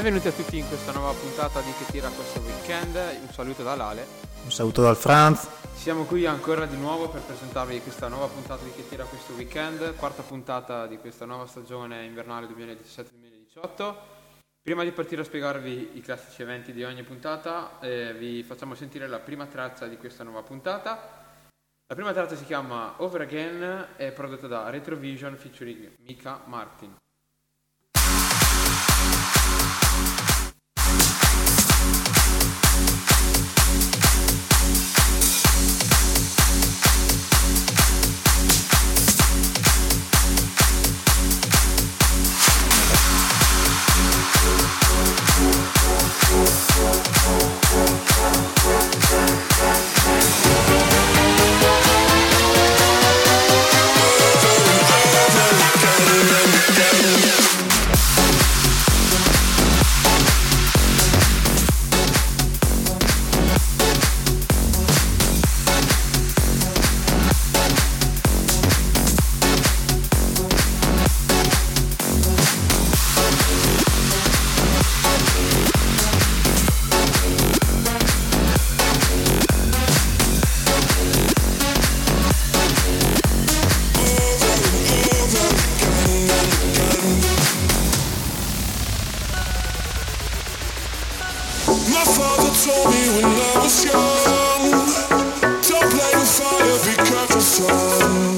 Benvenuti a tutti in questa nuova puntata di Che tira questo weekend. Un saluto da Lale. Un saluto dal Franz. Siamo qui ancora di nuovo per presentarvi questa nuova puntata di Che tira questo weekend, quarta puntata di questa nuova stagione invernale 2017-2018. Prima di partire a spiegarvi i classici eventi di ogni puntata, eh, vi facciamo sentire la prima traccia di questa nuova puntata. La prima traccia si chiama Over Again, è prodotta da Retrovision featuring Mika Martin. Thank Don't play with fire, be careful, son.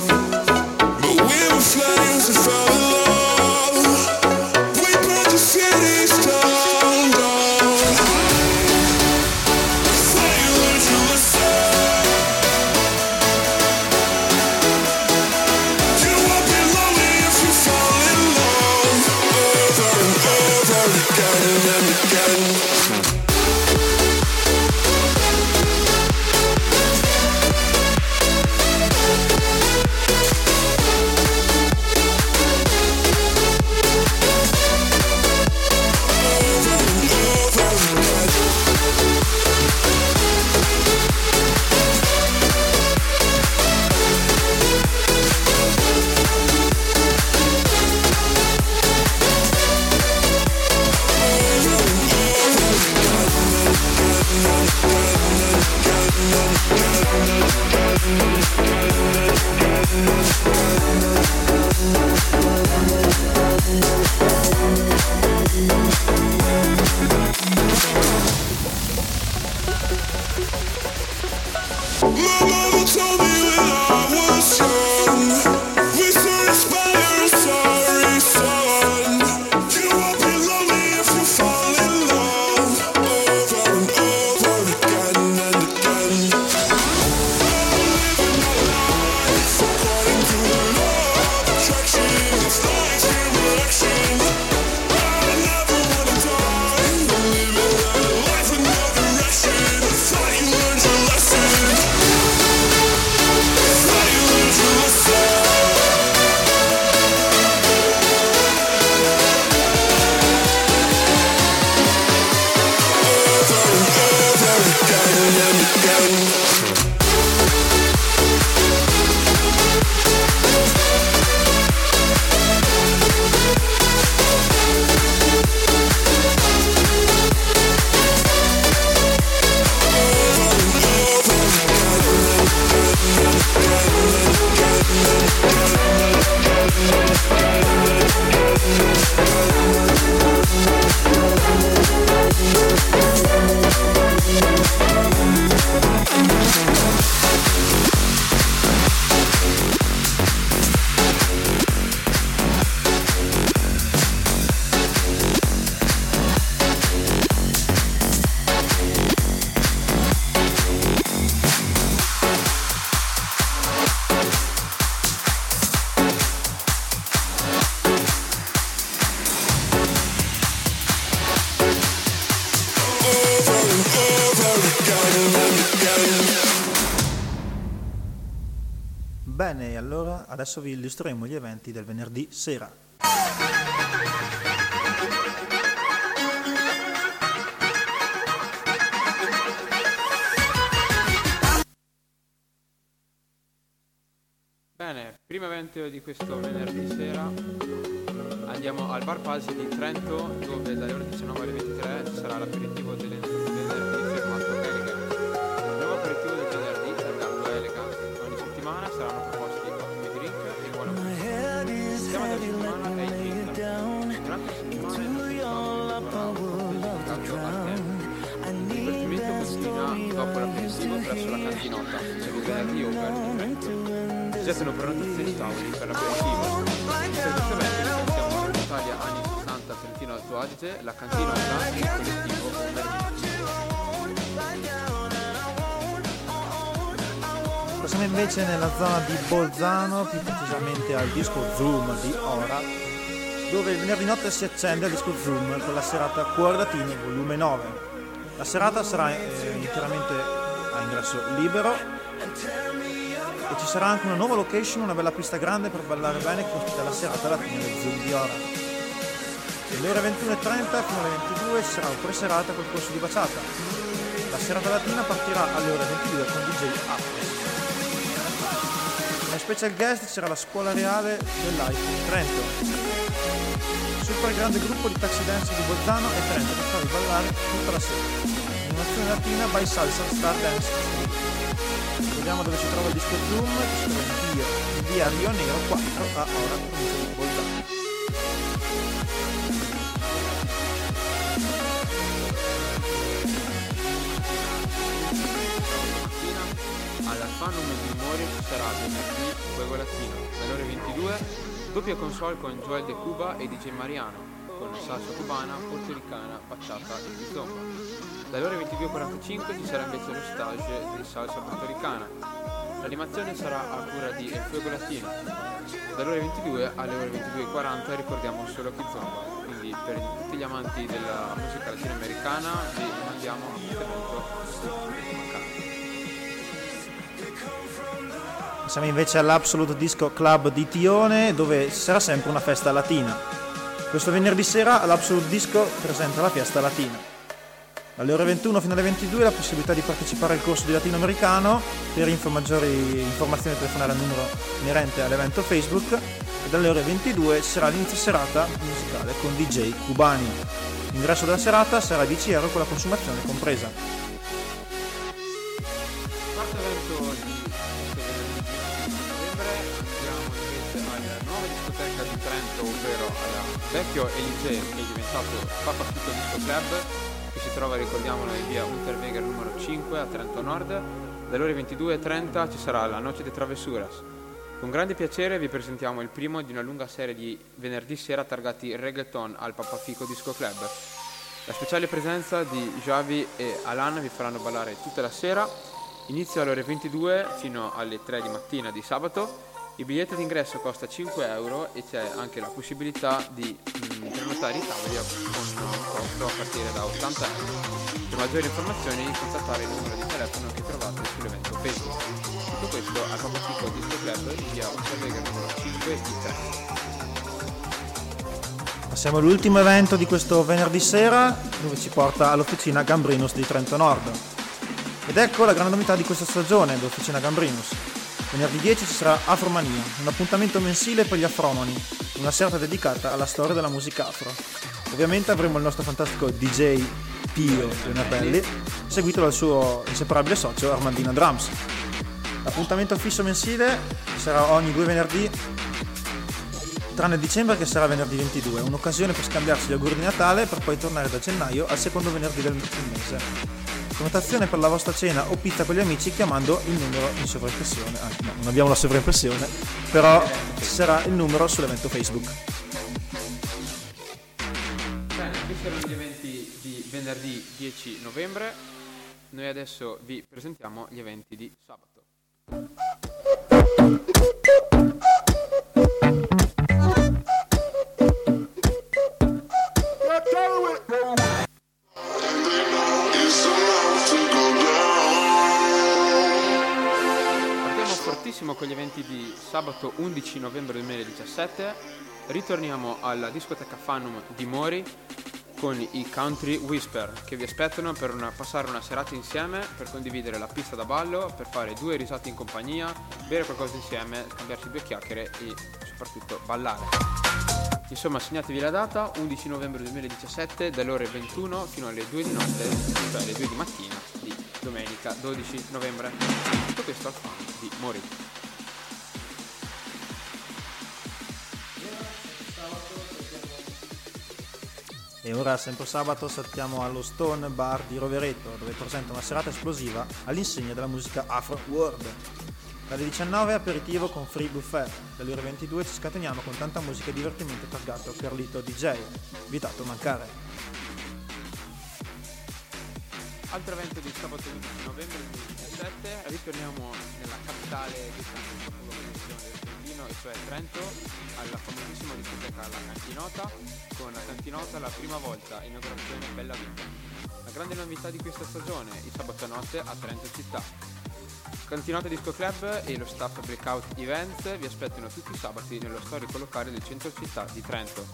Adesso vi illustreremo gli eventi del venerdì sera. Bene, primo evento di questo venerdì sera andiamo al Bar Pasi di Trento dopo l'aperitivo presso la cantinota, se il venerdì. Si gettano prenotazioni tavoli per l'aperitivo. Serviziamente siamo Italia anni 60 Trentino Alto Adige, la cantinota e il collettivo. Passiamo invece nella zona di Bolzano, più precisamente al disco Zoom di Ora, dove il venerdì notte si accende al disco Zoom con la serata Cuore Latino volume 9. La serata sarà eh, interamente a ingresso libero e ci sarà anche una nuova location, una bella pista grande per ballare bene che ospita la serata latina del Zoom di Ora. Dalle ore 21.30 fino alle 22 ci sarà un pre-serata col corso di baciata. La serata latina partirà alle ore 22 con DJ Apple. Come special guest c'era la scuola reale dell'Ice di Trento. Super grande gruppo di taxi dance di Bolzano e Trento per farvi ballare tutta la sera. Animazione latina by Salsa Star Dance. Vediamo dove si trova il disco Zoom, che si trova in via, Rio Negro 4 a Ora, provincia di Bolzano. Alla Fanum di Mori sarà venerdì Fuego Latino, dalle ore 22, doppia console con Joel De Cuba e DJ Mariano, con salsa cubana, portoricana, bachata e kizomba. Dalle ore 22.45 ci sarà invece lo stage di salsa portoricana. L'animazione sarà a cura di El Fuego Latino. Dalle ore 22 alle ore 22.40 ricordiamo solo kizomba, quindi per tutti gli amanti della musica latinoamericana vi mandiamo un intervento. Siamo invece all'Absolute Disco Club di Tione dove ci sarà sempre una festa latina. Questo venerdì sera l'Absolute Disco presenta la fiesta latina. Dalle ore 21 fino alle 22 la possibilità di partecipare al corso di latino americano. Per info maggiori informazioni telefonare al numero inerente all'evento Facebook e dalle ore 22 ci sarà l'inizio serata musicale con DJ cubani. L'ingresso della serata sarà 10 euro con la consumazione compresa. Ovvero alla vecchio Elisee che è diventato Papa Fico Disco Club, che si trova, ricordiamolo, in via Unterweger numero 5 a Trento Nord. Dalle ore 22.30 ci sarà la Noce de Travesuras. Con grande piacere vi presentiamo il primo di una lunga serie di venerdì sera targati reggaeton al Papa Fico Disco Club. La speciale presenza di Javi e Alan vi faranno ballare tutta la sera Inizio alle ore 22 fino alle 3 di mattina di sabato. Il biglietto d'ingresso costa 5 euro e c'è anche la possibilità di mm, prenotare i tavoli con un costo a partire da 80 euro. Per maggiori informazioni contattare il numero di telefono che trovate sull'evento Facebook. Tutto questo al Papa Fico Disco Club in via Unterweger numero 5 di Trento. Passiamo all'ultimo evento di questo venerdì sera dove ci porta all'officina Gambrinus di Trento Nord. Ed ecco la grande novità di questa stagione dell'Officina Gambrinus. Venerdì 10 ci sarà Afromania, un appuntamento mensile per gli afromani, una serata dedicata alla storia della musica afro. Ovviamente avremo il nostro fantastico DJ Pio Leonardelli, seguito dal suo inseparabile socio Armandina Drums. L'appuntamento fisso mensile sarà ogni due venerdì, tranne dicembre che sarà venerdì 22, un'occasione per scambiarsi gli auguri di Natale per poi tornare da gennaio al secondo venerdì del mese prenotazione per la vostra cena o pizza con gli amici chiamando il numero in sovraimpressione. Ah, no, non abbiamo la sovraimpressione, però ci sarà il numero sull'evento Facebook. Bene, questi erano gli eventi di venerdì 10 novembre. Noi adesso vi presentiamo gli eventi di sabato. Fortissimo con gli eventi di sabato 11 novembre 2017. Ritorniamo alla discoteca Fanum di Mori con i Country Whisper che vi aspettano per una- passare una serata insieme, per condividere la pista da ballo, per fare due risate in compagnia, bere qualcosa insieme, scambiarci due chiacchiere e soprattutto ballare. Insomma, segnatevi la data, 11 novembre 2017, dalle ore 21 fino alle 2 di notte, cioè alle 2 di mattina di domenica 12 novembre. Tutto questo al fan di Mori. E ora, sempre sabato, saltiamo allo Stone Bar di Rovereto, dove presenta una serata esplosiva all'insegna della musica Afro World. Dalle 19 aperitivo con free buffet, dalle ore 22 ci scateniamo con tanta musica e divertimento targato per Lito DJ. Invitato a mancare. Altro evento di sabato 11 novembre 2017, ritorniamo nella capitale di Trentino, e cioè Trento, alla famosissima discoteca La Cantinota, con la Cantinota la prima volta inaugurazione Bella Vita. La grande novità di questa stagione, il sabato notte a Trento città. Cantinota Disco Club e lo staff Breakout Events vi aspettano tutti i sabati nello storico locale del centro città di Trento.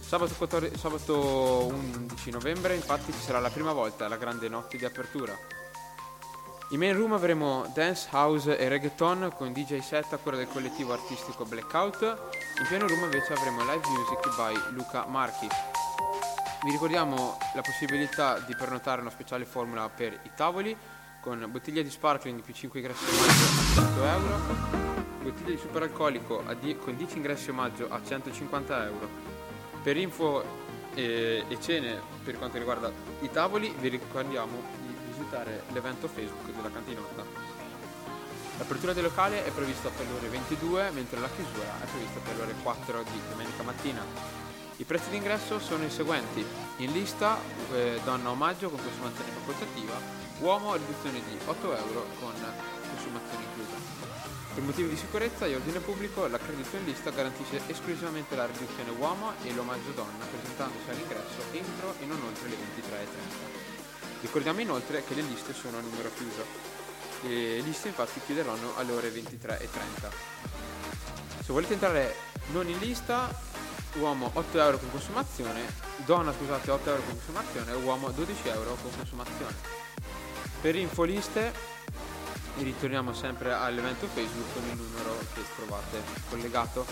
Sabato, 14, sabato 11 novembre infatti ci sarà la prima volta la grande notte di apertura. In main room avremo dance, house e reggaeton con DJ set a cura del collettivo artistico Blackout. In piano room invece avremo live music by Luca Marchi. Vi ricordiamo la possibilità di prenotare una speciale formula per i tavoli con bottiglia di sparkling più 5 ingressi omaggio a 100 euro, bottiglia di superalcolico die- con 10 ingressi omaggio a 150 euro. Per info e, e cene per quanto riguarda i tavoli vi ricordiamo visitare l'evento Facebook della cantinota. L'apertura del locale è prevista per le ore 22, mentre la chiusura è prevista per le ore 4 di domenica mattina. I prezzi d'ingresso sono i seguenti. In lista eh, donna omaggio con consumazione facoltativa, uomo riduzione di 8 euro con consumazione inclusa. Per motivi di sicurezza e ordine pubblico, l'accredito in lista garantisce esclusivamente la riduzione uomo e l'omaggio donna, presentandosi all'ingresso entro e non oltre le 23.30. Ricordiamo inoltre che le liste sono a numero chiuso. Le liste infatti chiuderanno alle ore 23.30. Se volete entrare non in lista, uomo 8 euro con consumazione, donna scusate 8 euro con consumazione, uomo 12 euro con consumazione. Per infoliste ritorniamo sempre all'evento Facebook con il numero che trovate collegato.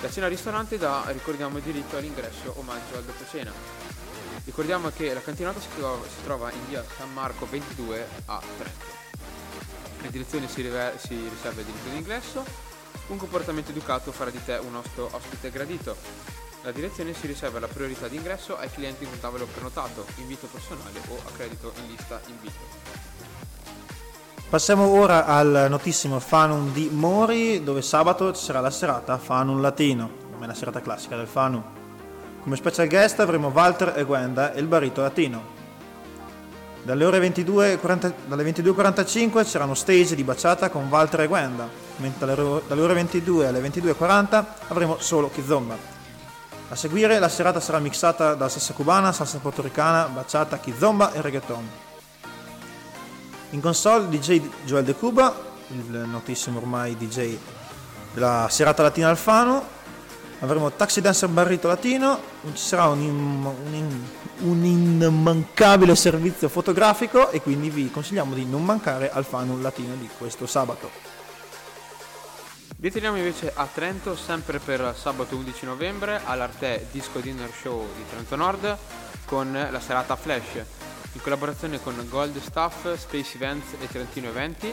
La cena al ristorante dà, ricordiamo, diritto all'ingresso omaggio al dopo cena. Ricordiamo che la cantinata si trova, si trova in via San Marco 22 a Trento. La direzione si, river- si riserva il diritto d'ingresso. Un comportamento educato farà di te un nostro ospite gradito. La direzione si riserva la priorità d'ingresso ai clienti con tavolo prenotato, invito personale o a credito in lista invito. Passiamo ora al notissimo Fanum di Mori, dove sabato ci sarà la serata Fanum Latino, come la serata classica del Fanum. Come special guest avremo Walter e Gwenda e il barito latino. Dalle ore 22.45 22 c'erano stage di baciata con Walter e Gwenda, mentre dalle ore 22 alle 22.40 avremo solo Kizomba. A seguire la serata sarà mixata da salsa cubana, salsa portoricana, baciata, kizomba e reggaeton. In console DJ Joel De Cuba, il notissimo ormai DJ della serata latina Alfano, avremo Taxi Dancer Barrito Latino, ci sarà un, un, un, immancabile servizio fotografico e quindi vi consigliamo di non mancare al Fanum Latino di questo sabato. Vi teniamo invece a Trento sempre per sabato 11 novembre all'Arte Disco Dinner Show di Trento Nord con la serata Flash in collaborazione con Gold Staff, Space Events e Trentino Eventi.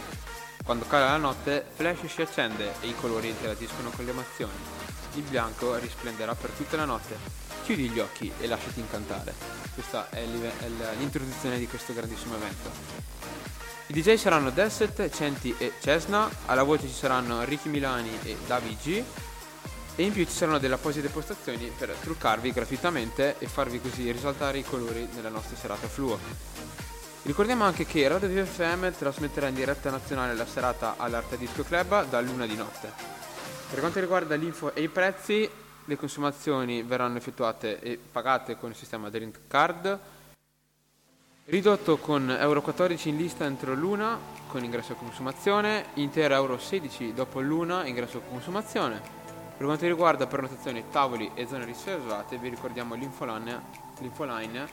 Quando cala la notte, Flash si accende e i colori interagiscono con le emozioni il bianco risplenderà per tutta la notte. Chiudi gli occhi e lasciati incantare. Questa è l'introduzione di questo grandissimo evento. I DJ saranno Delset, Centi e Cesna, alla voce ci saranno Ricky Milani e Davi G e in più ci saranno delle apposite postazioni per truccarvi gratuitamente e farvi così risaltare i colori nella nostra serata fluo. Ricordiamo anche che Radio VFM trasmetterà in diretta nazionale la serata all'Arte Disco Club da luna di notte. Per quanto riguarda l'info e i prezzi, le consumazioni verranno effettuate e pagate con il sistema Drink Card, ridotto con Euro 14 in lista entro l'una con ingresso e consumazione, intero Euro 16 dopo l'una ingresso e consumazione. Per quanto riguarda prenotazioni, tavoli e zone riservate, vi ricordiamo l'infoline, l'infoline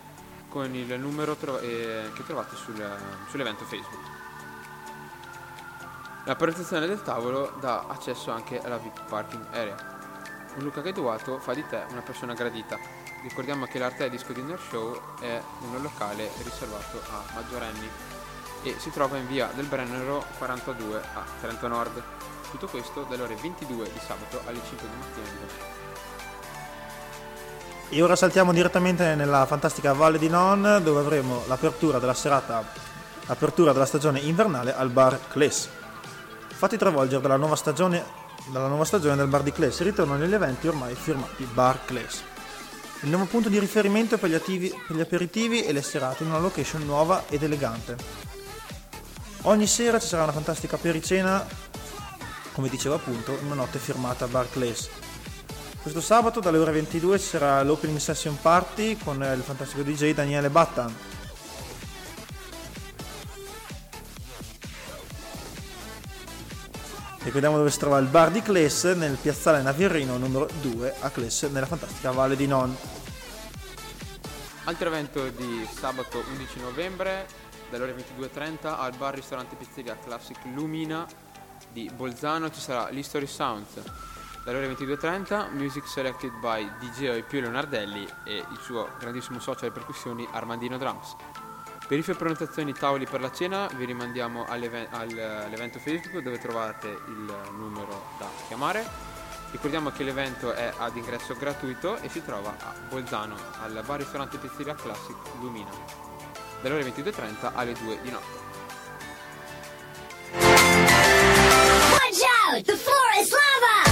con il numero tro- eh, che trovate sul, sull'evento Facebook. La protezione del tavolo dà accesso anche alla VIP parking area. Un Luca graduato fa di te una persona gradita. Ricordiamo che l'Arte Disco Dinner Show è un locale riservato a maggiorenni e si trova in via del Brennero 42 a Trento Nord. Tutto questo dalle ore 22 di sabato alle 5 di mattina di domenica. E ora saltiamo direttamente nella fantastica Valle di Non dove avremo l'apertura della serata, apertura della stagione invernale al bar Class. Fatti travolgere dalla nuova stagione dalla nuova stagione del Bar di Class ritornano gli eventi ormai firmati Bar Class. Il nuovo punto di riferimento per gli, attivi, per gli aperitivi e le serate in una location nuova ed elegante. Ogni sera ci sarà una fantastica pericena, come dicevo appunto, una notte firmata Bar Class. Questo sabato dalle ore 22 ci sarà l'opening session party con il fantastico DJ Daniele Battan Ricordiamo dove si trova il bar di Cles nel piazzale Navirino numero 2 a Cles nella fantastica Valle di Non. Altro evento di sabato 11 novembre dalle ore 22.30 al bar ristorante pizzeria Classic Lumina di Bolzano ci sarà l'History Sounds. Dalle ore 22.30 music selected by DJ Pio Leonardelli e il suo grandissimo socio alle percussioni Armandino Drums. Info e prenotazioni tavoli per la cena vi rimandiamo all'evento Facebook dove trovate il numero da chiamare. Ricordiamo che l'evento è ad ingresso gratuito e si trova a Bolzano, al bar ristorante pizzeria Classic Lumina, dalle ore 22.30 alle 2 di notte. Watch out! The floor is lava!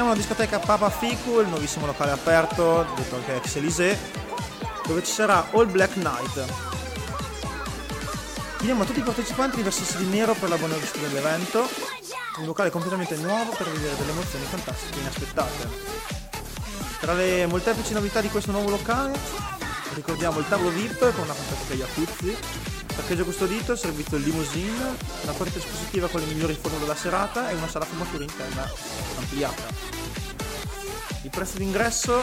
Torniamo alla discoteca Papa Ficu, il nuovissimo locale aperto, detto anche ex Elysée, dove ci sarà All Black Night. Chiediamo a tutti i partecipanti di vestirsi di nero per la buona vista dell'evento, un locale completamente nuovo per vedere delle emozioni fantastiche e inaspettate. Tra le molteplici novità di questo nuovo locale ricordiamo il tavolo VIP con una fantastica jacuzzi, parcheggio custodito, servizio limousine, una corrente espositiva con le migliori forme della serata e una sala fumatura interna ampliata. I prezzi d'ingresso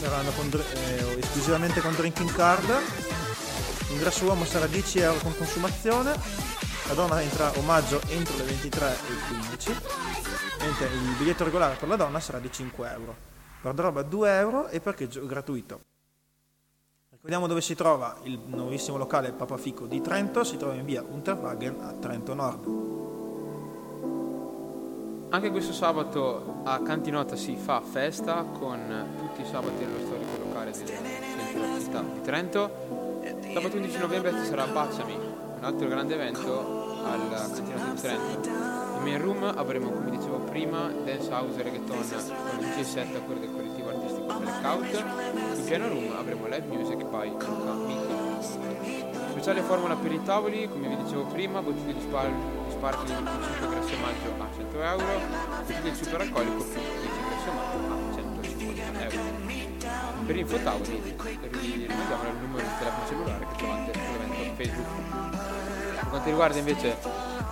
saranno eh, esclusivamente con drinking card, l'ingresso uomo sarà 10 euro con consumazione, la donna entra omaggio entro le 23 e 15, mentre il biglietto regolare per la donna sarà di 5 euro. Guardaroba 2 euro e parcheggio gratuito. Vediamo dove si trova il nuovissimo locale Papa Fico di Trento, si trova in via Unterwagen a Trento Nord. Anche questo sabato a Cantinota si fa festa con tutti i sabati nello storico locale del centro della città di Trento. Sabato 11 novembre ci sarà Baciami, un altro grande evento al Cantinota di Trento. In main room avremo, come dicevo prima, dance house e reggaeton con il G7 a quello del collettivo artistico Blackout. Piano room avremo live music by Luca Miki. Speciale formula per i tavoli, come vi dicevo prima, bottiglie di, spar- di sparkling più 5 grasso maggio a 100 euro, bottiglie di super alcolico più 10 grasso maggio a 150 euro. Per info tavoli rimandiamo il numero di telefono cellulare che trovate sull'evento Facebook. Per quanto riguarda invece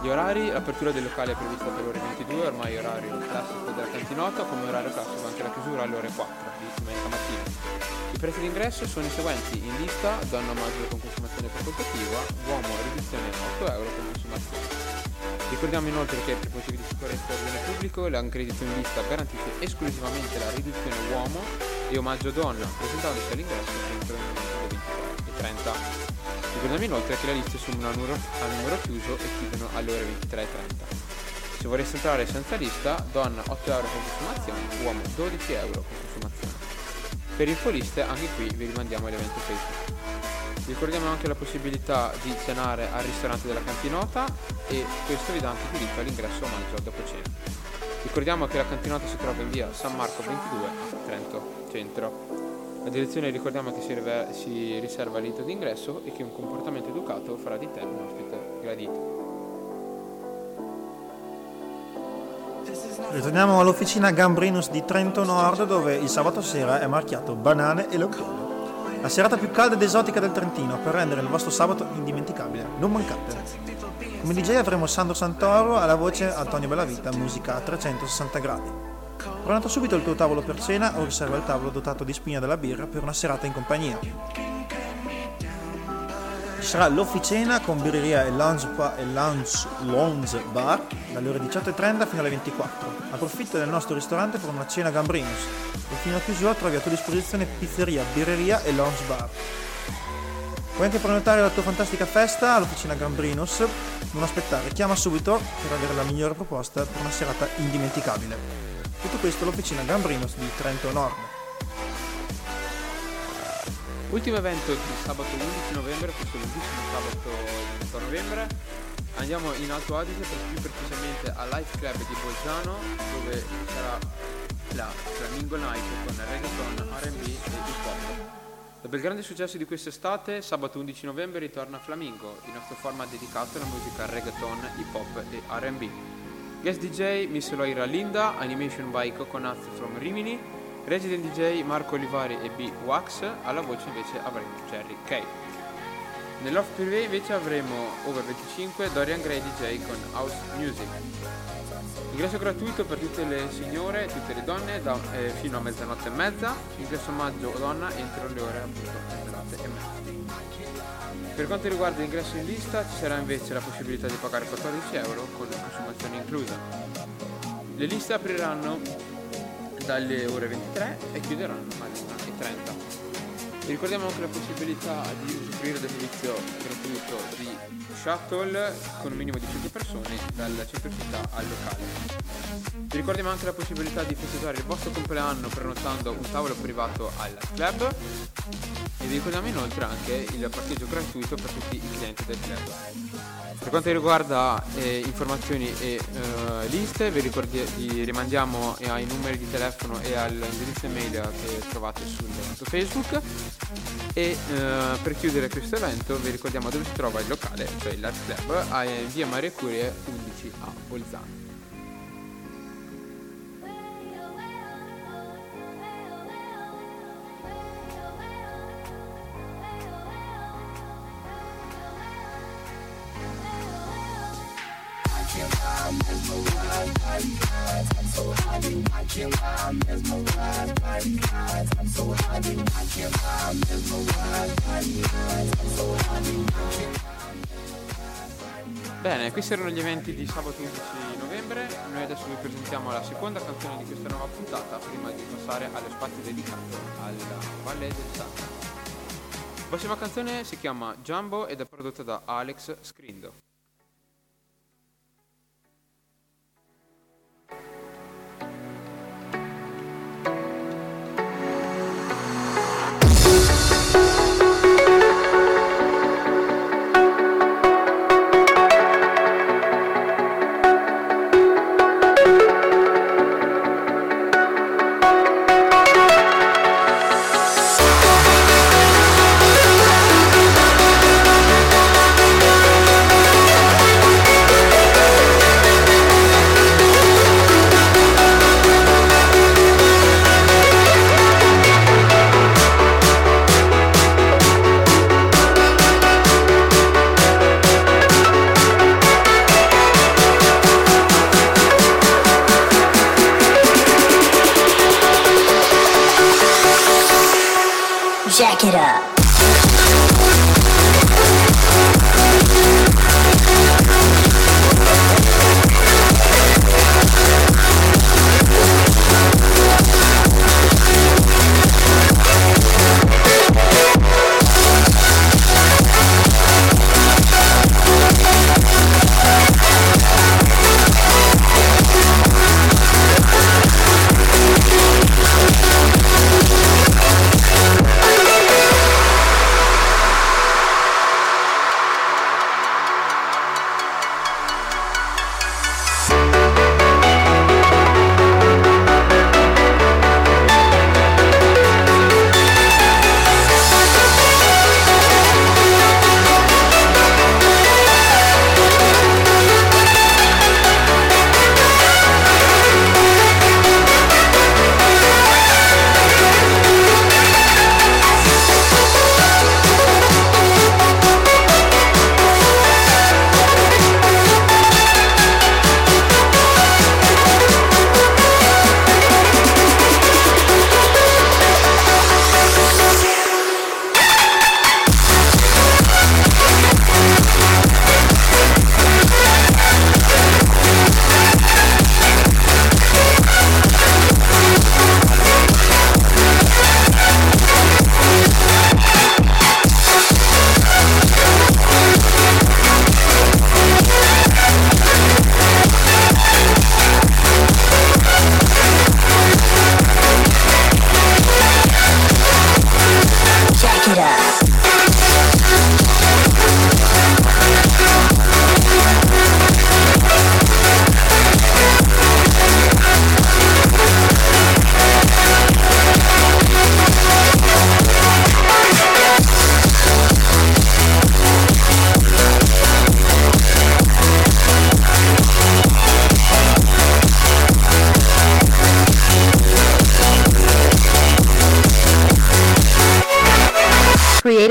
gli orari, l'apertura del locale è prevista per ore 22, ormai orario classico della cantinota, come orario classico anche la chiusura alle ore 4 di domenica mattina. I prezzi d'ingresso sono i seguenti, in lista donna maggio con consumazione facoltativa, uomo riduzione 8 euro con consumazione. Ricordiamo inoltre che per motivi di sicurezza e ordine pubblico l'accredito in lista garantisce esclusivamente la riduzione uomo e omaggio donna, presentandosi all'ingresso entro il momento 23 e 30. Ricordiamo inoltre che le liste sono a numero, chiuso e chiudono alle ore 23.30. Se vorreste entrare senza lista, donna 8 euro con consumazione, uomo 12 euro con consumazione. Per infoliste anche qui vi rimandiamo all'evento Facebook. Ricordiamo anche la possibilità di cenare al ristorante della cantinota e questo vi dà anche diritto all'ingresso a maggio dopo cena. Ricordiamo che la cantinota si trova in via San Marco 22 a Trento Centro. La direzione ricordiamo che si, rive- si riserva al rito d'ingresso e che un comportamento educato farà di te un ospite gradito. Ritorniamo all'officina Gambrinus di Trento Nord dove il sabato sera è marchiato banane e lontano. La serata più calda ed esotica del Trentino per rendere il vostro sabato indimenticabile. Non mancate. Come DJ avremo Sandro Santoro alla voce Antonio Bellavita, musica a 360 gradi. Pronota subito il tuo tavolo per cena o riserva il tavolo dotato di spina della birra per una serata in compagnia. Ci sarà l'officina con birreria e lounge, pa- e lounge, lounge bar dalle ore 18.30 fino alle 24. Approfitta del nostro ristorante per una cena Gambrinus e fino a chiusura trovi a tua disposizione pizzeria, birreria e lounge bar. Puoi anche prenotare la tua fantastica festa all'officina Gambrinus. Non aspettare, chiama subito per avere la migliore proposta per una serata indimenticabile. Tutto questo all'officina Gambrinus di Trento Nord. Ultimo evento di sabato 11 novembre, questo lunghissimo sabato 28 novembre. Andiamo in Alto Adige, per più precisamente al Life Club di Bolzano, dove sarà la Flamingo Night con reggaeton, R&B e hip hop. Dopo il grande successo di quest'estate, sabato 11 novembre ritorna Flamingo, il nostro format dedicato alla musica reggaeton, hip hop e R&B. Guest DJ Miss Loira Linda, Animation by Coconut from Rimini, Resident DJ Marco Olivari e B Wax, alla voce invece avremo Jerry K. Nell'off privé invece avremo Over 25 Dorian Gray DJ con House Music. Ingresso gratuito per tutte le signore e tutte le donne da, eh, fino a mezzanotte e mezza, ingresso maggio o donna entro le ore appunto mezzanotte e mezza. Per quanto riguarda l'ingresso in lista ci sarà invece la possibilità di pagare 14 euro con consumazione inclusa. Le liste apriranno dalle ore 23 e chiuderanno alle 1.30. Vi ricordiamo anche la possibilità di usufruire del servizio gratuito di shuttle con un minimo di 5 persone dal centro città al locale. Vi ricordiamo anche la possibilità di festeggiare il vostro compleanno prenotando un tavolo privato al club e vi ricordiamo inoltre anche il parcheggio gratuito per tutti i clienti del club. Per quanto riguarda eh, informazioni e eh, liste, vi, ricordi- vi rimandiamo ai numeri di telefono e all'indirizzo email che trovate sul, su Facebook. E eh, per chiudere questo evento vi ricordiamo dove si trova il locale, cioè l'Art Club, a via Maria Curie 11 a Bolzano. Bene, questi erano gli eventi di sabato 11 novembre. Noi adesso vi presentiamo la seconda canzone di questa nuova puntata prima di passare allo spazio dedicato alla Valle del Santa. La prossima canzone si chiama Jumbo ed è prodotta da Alex Scrindo.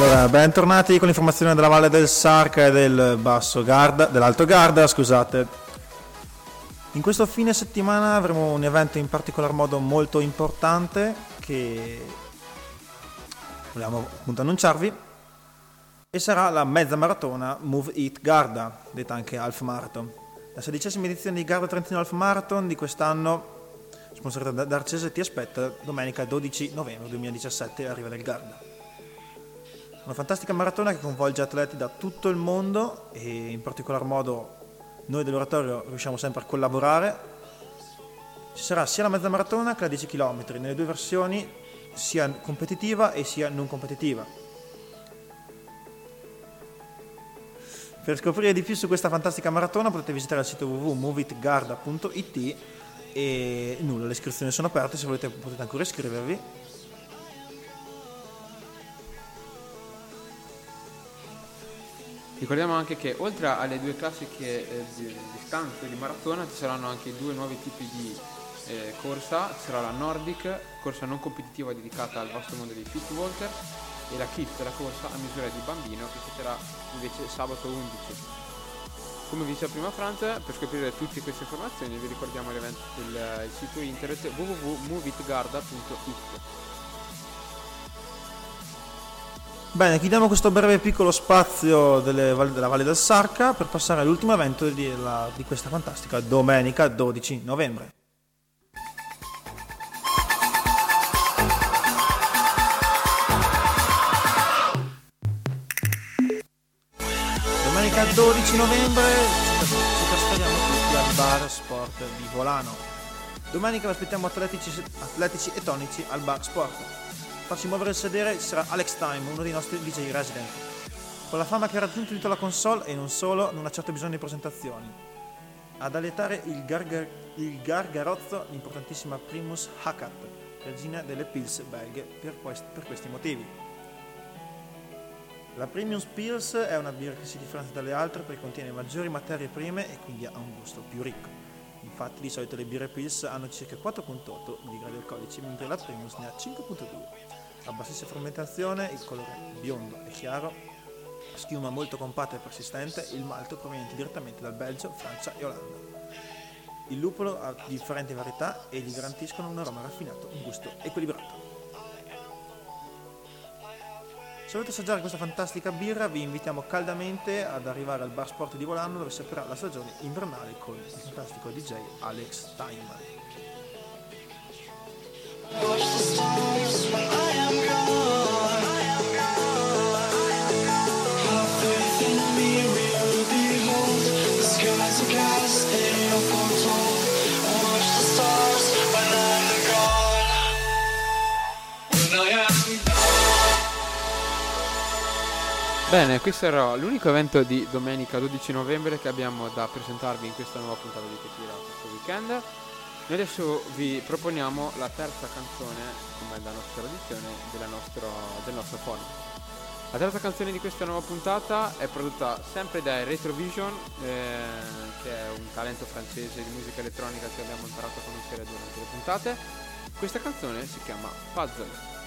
Allora, bentornati con l'informazione della Valle del Sarca e del Basso Garda, dell'Alto Garda, scusate. In questo fine settimana avremo un evento in particolar modo molto importante che vogliamo appunto annunciarvi e sarà la mezza maratona Move It Garda, detta anche Half Marathon. La sedicesima edizione di Garda Trentino Half Marathon di quest'anno, sponsorizzata da Arcese, ti aspetta domenica 12 novembre 2017 a Riva del Garda. Una fantastica maratona che coinvolge atleti da tutto il mondo e in particolar modo noi dell'oratorio riusciamo sempre a collaborare. Ci sarà sia la mezza maratona che la 10 km, nelle due versioni, sia competitiva e sia non competitiva. Per scoprire di più su questa fantastica maratona potete visitare il sito www.movitgarda.it e nulla, le iscrizioni sono aperte, se volete potete ancora iscrivervi. Ricordiamo anche che oltre alle due classiche eh, di distanze di maratona ci saranno anche due nuovi tipi di eh, corsa, ci sarà la Nordic, corsa non competitiva dedicata al vasto mondo dei fit walker e la Kit, la corsa a misura di bambino che si terrà invece sabato 11. Come vi diceva prima Franz, per scoprire tutte queste informazioni vi ricordiamo il, il sito internet www.movitgarda.it. Bene, chiudiamo questo breve piccolo spazio delle, della Valle del Sarca per passare all'ultimo evento di, la, di questa fantastica domenica 12 novembre. Domenica 12 novembre ci trasferiamo tutti al bar sport di Volano. Domenica vi aspettiamo atletici, atletici e tonici al bar sport farci muovere il sedere sarà Alex Time, uno dei nostri DJ resident. Con la fama che ha raggiunto tutta la console e non solo, non ha certo bisogno di presentazioni. Ad alletare il, gargar- il gargarozzo l'importantissima Primus Hackett, regina delle Pils belghe per, quest- per questi motivi. La Premium Pils è una birra che si differenzia dalle altre perché contiene maggiori materie prime e quindi ha un gusto più ricco. Infatti di solito le birre Pils hanno circa 4.8 di gradi alcolici, mentre la Primus ne ha 5.2 a bassissima fermentazione, il colore biondo e chiaro, schiuma molto compatta e persistente, il malto proveniente direttamente dal Belgio, Francia e Olanda. Il lupolo ha differenti varietà e gli garantiscono un aroma raffinato, un gusto equilibrato. Se volete assaggiare questa fantastica birra vi invitiamo caldamente ad arrivare al bar sport di Volano dove si aprirà la stagione invernale con il fantastico DJ Alex Time. Bene, questo era l'unico evento di domenica 12 novembre che abbiamo da presentarvi in questa nuova puntata di Tira questo weekend. Noi adesso vi proponiamo la terza canzone, come da nostra tradizione, del nostro forum. La terza canzone di questa nuova puntata è prodotta sempre da Retrovision, eh, che è un talento francese di musica elettronica che abbiamo imparato a conoscere durante le puntate. Questa canzone si chiama Puzzle.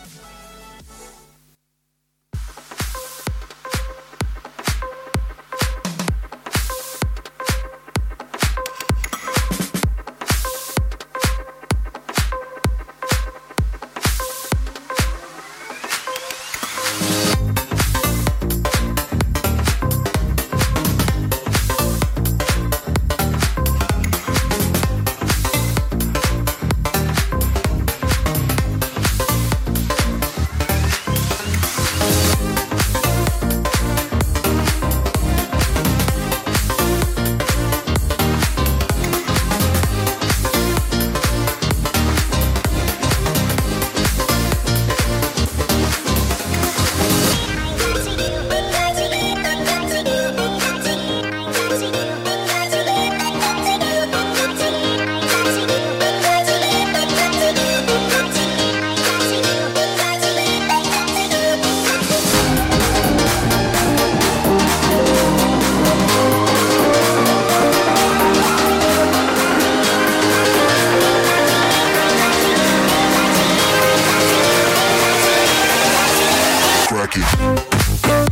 aqui.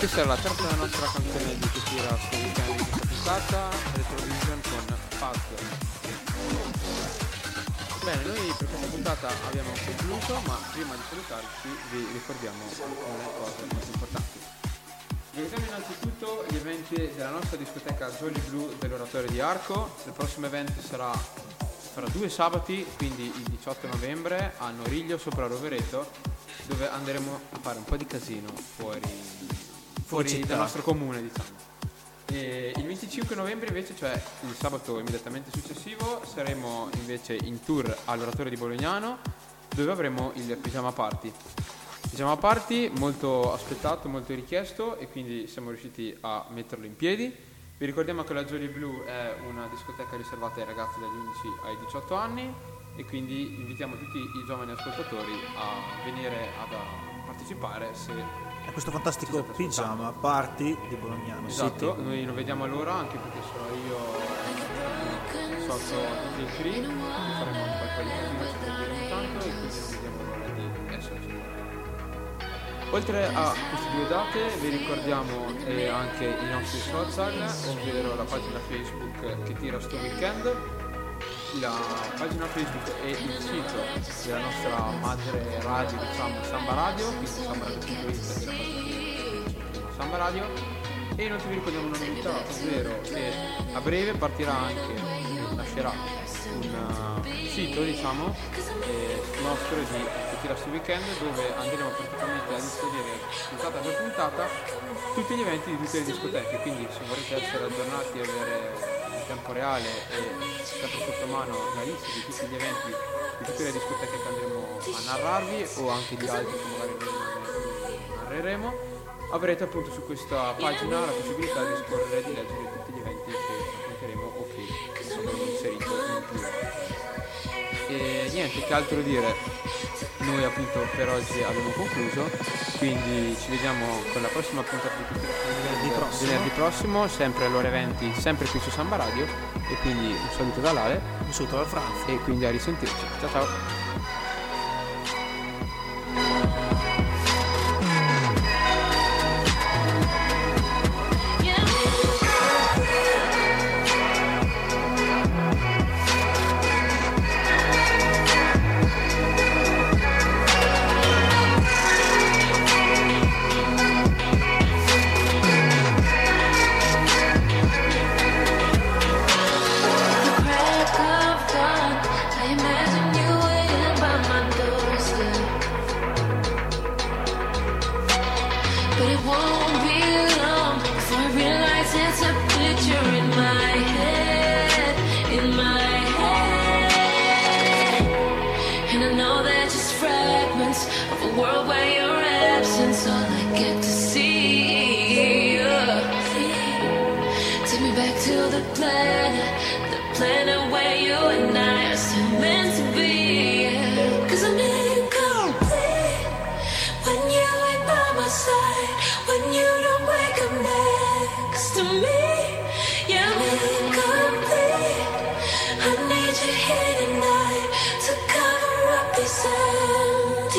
Questa è la terza della nostra canzone di che tira sto weekend di questa puntata, Retrovision con Puzzle. Bene, noi per questa puntata abbiamo concluso, ma prima di salutarci vi ricordiamo alcune cose molto importanti. Ricordiamo innanzitutto gli eventi della nostra discoteca Jolly Blue dell'Oratorio di Arco. Il prossimo evento sarà fra due sabati, quindi il 18 novembre a Noriglio sopra Rovereto, dove andremo a fare un po' di casino fuori, fuori dal nostro comune, diciamo. E il 25 novembre invece, cioè il sabato immediatamente successivo, saremo invece in tour all'Oratorio di Bolognano, dove avremo il Pyjama Party. Pyjama Party molto aspettato, molto richiesto e quindi siamo riusciti a metterlo in piedi. Vi ricordiamo che la Jolly Blue è una discoteca riservata ai ragazzi dagli 11 ai 18 anni e quindi invitiamo tutti i giovani ascoltatori a venire ad a partecipare se È questo fantastico pigiama party di Bolognano esatto, City. noi non vediamo l'ora anche perché sono io socio del CRI, faremo un qualcosa di casino, ci divertiremo tanto e quindi non vediamo l'ora di esserci. Oltre a queste due date vi ricordiamo eh, anche i nostri social, ovvero la pagina Facebook che tira sto weekend, la pagina Facebook e il sito della nostra madre radio, diciamo Samba Radio, quindi sambaradio.it e la pagina Samba Radio. E inoltre vi ricordiamo una novità, ovvero che a breve partirà anche, nascerà un uh, sito, diciamo, eh, nostro di che tira sul weekend dove andremo praticamente a inserire puntata per puntata tutti gli eventi di tutte le discoteche, quindi se volete essere aggiornati e avere tempo reale e sempre sotto mano la lista di tutti gli eventi di tutte le discoteche che andremo a narrarvi o anche di altri che magari non narreremo, avrete appunto su questa pagina la possibilità di scorrere e di leggere tutti gli eventi che racconteremo o che abbiamo inserito in più. E niente, che altro dire? Noi appunto per oggi abbiamo concluso, quindi ci vediamo con la prossima puntata di Cultura Venerdì prossimo. venerdì prossimo, sempre alle ore 20, sempre qui su Samba Radio. E quindi un saluto da Lale Un saluto dal Franz. e quindi a risentirci. Ciao ciao! But it won't be long before I realize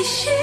she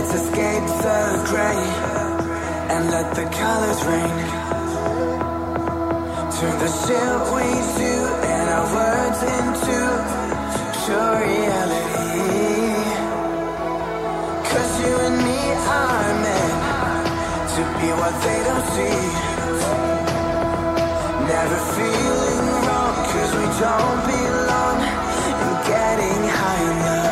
Let's escape the gray and let the colors rain. Turn the shit we do and our words into pure reality. Cause you and me are meant to be what they don't see. Never feeling wrong cause we don't belong And getting high enough.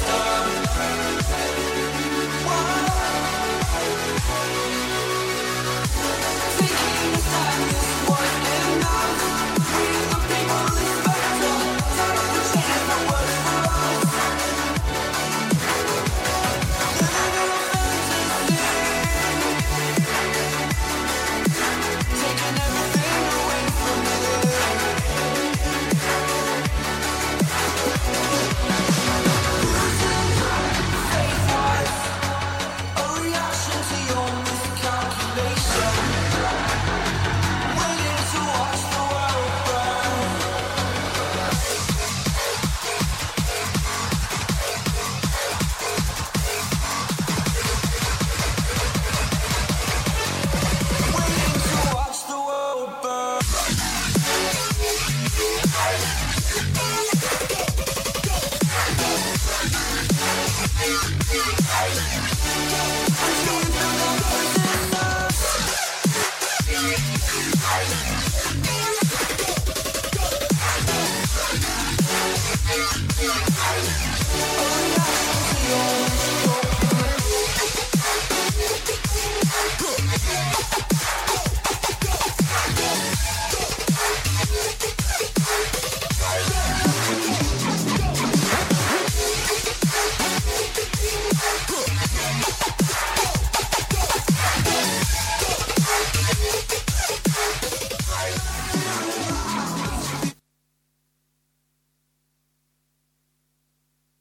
The